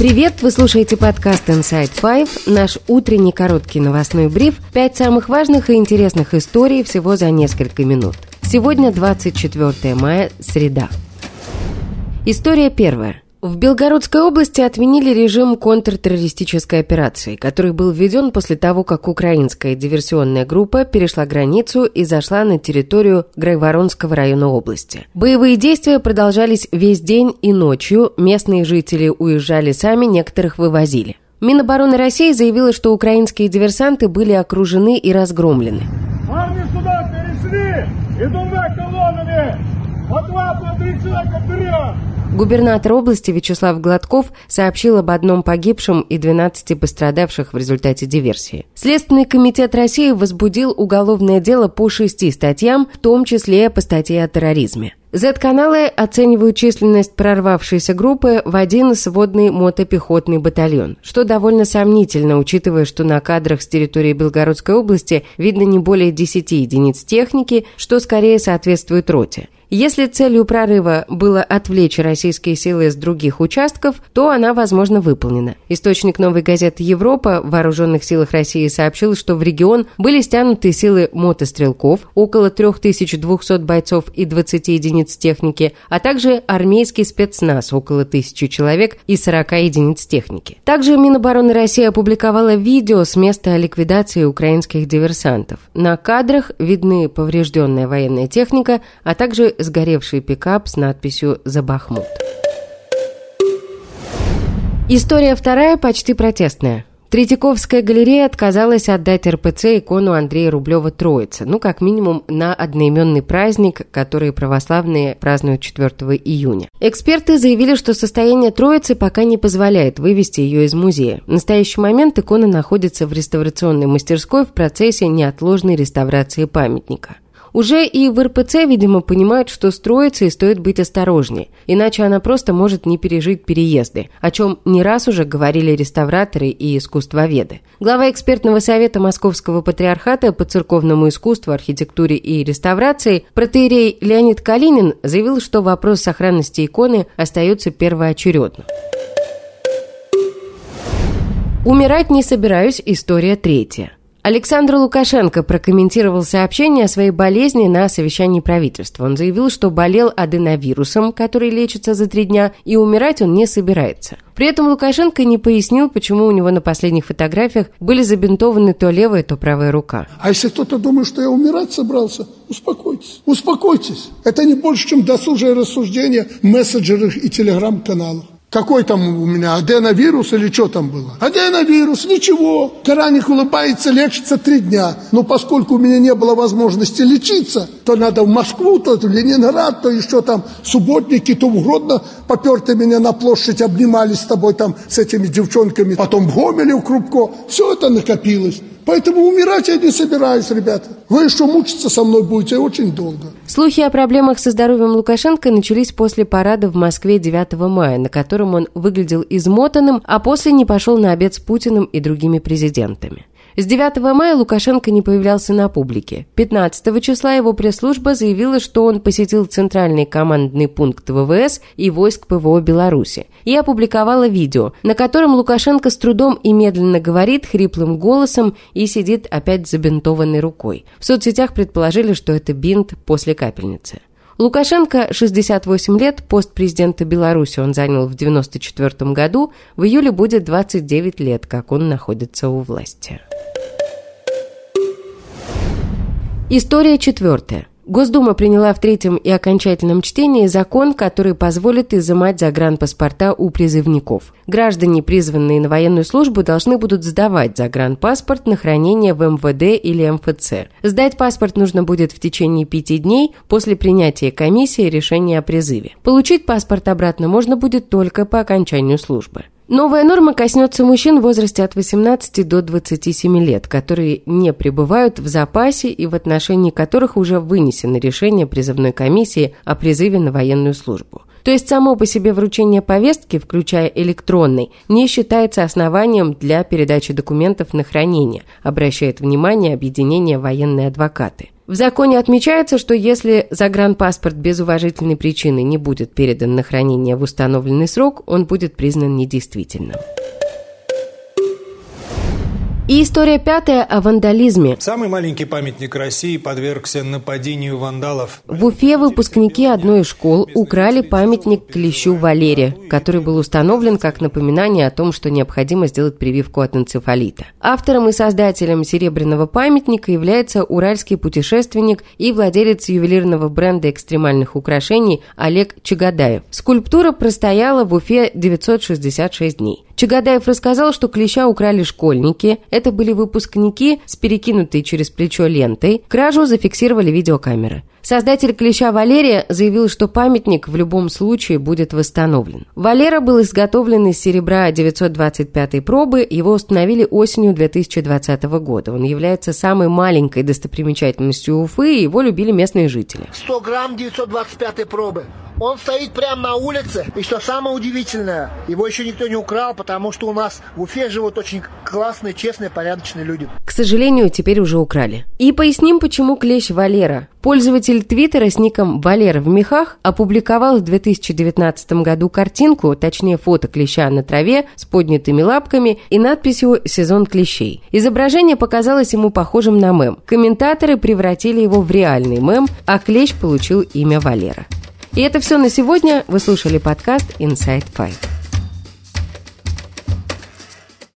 Привет, вы слушаете подкаст Inside Five, наш утренний короткий новостной бриф, пять самых важных и интересных историй всего за несколько минут. Сегодня 24 мая, среда. История первая. В Белгородской области отменили режим контртеррористической операции, который был введен после того, как украинская диверсионная группа перешла границу и зашла на территорию Грайворонского района области. Боевые действия продолжались весь день и ночью, местные жители уезжали сами, некоторых вывозили. Минобороны России заявила, что украинские диверсанты были окружены и разгромлены. Армии сюда перешли! И двумя колоннами! По два, по три человека вперед! Губернатор области Вячеслав Гладков сообщил об одном погибшем и 12 пострадавших в результате диверсии. Следственный комитет России возбудил уголовное дело по шести статьям, в том числе по статье о терроризме. Z-каналы оценивают численность прорвавшейся группы в один сводный мотопехотный батальон, что довольно сомнительно, учитывая, что на кадрах с территории Белгородской области видно не более 10 единиц техники, что скорее соответствует роте. Если целью прорыва было отвлечь российские силы с других участков, то она, возможно, выполнена. Источник новой газеты «Европа» в Вооруженных силах России сообщил, что в регион были стянуты силы мотострелков, около 3200 бойцов и 20 единиц техники, а также армейский спецназ, около 1000 человек и 40 единиц техники. Также Минобороны России опубликовала видео с места ликвидации украинских диверсантов. На кадрах видны поврежденная военная техника, а также сгоревший пикап с надписью «За Бахмут». История вторая почти протестная. Третьяковская галерея отказалась отдать РПЦ икону Андрея Рублева «Троица», ну, как минимум, на одноименный праздник, который православные празднуют 4 июня. Эксперты заявили, что состояние Троицы пока не позволяет вывести ее из музея. В настоящий момент икона находится в реставрационной мастерской в процессе неотложной реставрации памятника. Уже и в РПЦ, видимо, понимают, что строится и стоит быть осторожнее, иначе она просто может не пережить переезды, о чем не раз уже говорили реставраторы и искусствоведы. Глава экспертного совета Московского патриархата по церковному искусству, архитектуре и реставрации протеерей Леонид Калинин заявил, что вопрос сохранности иконы остается первоочередным. Умирать не собираюсь, история третья. Александр Лукашенко прокомментировал сообщение о своей болезни на совещании правительства. Он заявил, что болел аденовирусом, который лечится за три дня, и умирать он не собирается. При этом Лукашенко не пояснил, почему у него на последних фотографиях были забинтованы то левая, то правая рука. А если кто-то думает, что я умирать собрался, успокойтесь. Успокойтесь. Это не больше, чем досужие рассуждения в мессенджерах и телеграм-каналах. Какой там у меня, аденовирус или что там было? Аденовирус, ничего. Караник улыбается, лечится три дня. Но поскольку у меня не было возможности лечиться, то надо в Москву, то в Ленинград, то еще там субботники, то в Гродно поперты меня на площадь, обнимались с тобой там с этими девчонками. Потом в Гомеле, в Крупко. Все это накопилось. Поэтому умирать я не собираюсь, ребята. Вы еще мучиться со мной будете очень долго. Слухи о проблемах со здоровьем Лукашенко начались после парада в Москве 9 мая, на котором он выглядел измотанным, а после не пошел на обед с Путиным и другими президентами. С 9 мая Лукашенко не появлялся на публике. 15 числа его пресс-служба заявила, что он посетил центральный командный пункт ВВС и войск ПВО Беларуси и опубликовала видео, на котором Лукашенко с трудом и медленно говорит хриплым голосом и сидит опять забинтованной рукой. В соцсетях предположили, что это бинт после капельницы. Лукашенко, 68 лет, пост президента Беларуси он занял в 1994 году, в июле будет 29 лет, как он находится у власти. История четвертая. Госдума приняла в третьем и окончательном чтении закон, который позволит изымать загранпаспорта у призывников. Граждане, призванные на военную службу, должны будут сдавать загранпаспорт на хранение в МВД или МФЦ. Сдать паспорт нужно будет в течение пяти дней после принятия комиссии решения о призыве. Получить паспорт обратно можно будет только по окончанию службы. Новая норма коснется мужчин в возрасте от 18 до 27 лет, которые не пребывают в запасе и в отношении которых уже вынесено решение призывной комиссии о призыве на военную службу. То есть само по себе вручение повестки, включая электронный, не считается основанием для передачи документов на хранение, обращает внимание объединение военные адвокаты. В законе отмечается, что если загранпаспорт без уважительной причины не будет передан на хранение в установленный срок, он будет признан недействительным. И история пятая о вандализме. Самый маленький памятник России подвергся нападению вандалов. В Уфе выпускники одной из школ украли памятник клещу Валере, который был установлен как напоминание о том, что необходимо сделать прививку от энцефалита. Автором и создателем серебряного памятника является уральский путешественник и владелец ювелирного бренда экстремальных украшений Олег Чагадаев. Скульптура простояла в Уфе 966 дней. Чагадаев рассказал, что клеща украли школьники. Это были выпускники с перекинутой через плечо лентой. Кражу зафиксировали видеокамеры. Создатель клеща Валерия заявил, что памятник в любом случае будет восстановлен. Валера был изготовлен из серебра 925 пробы, его установили осенью 2020 года. Он является самой маленькой достопримечательностью Уфы, и его любили местные жители. 100 грамм 925 пробы. Он стоит прямо на улице. И что самое удивительное, его еще никто не украл, потому что у нас в Уфе живут очень классные, честные, порядочные люди. К сожалению, теперь уже украли. И поясним, почему клещ Валера. Пользователь Твиттера с ником Валера в мехах опубликовал в 2019 году картинку, точнее фото клеща на траве с поднятыми лапками и надписью «Сезон клещей». Изображение показалось ему похожим на мем. Комментаторы превратили его в реальный мем, а клещ получил имя Валера. И это все на сегодня. Вы слушали подкаст Inside Five.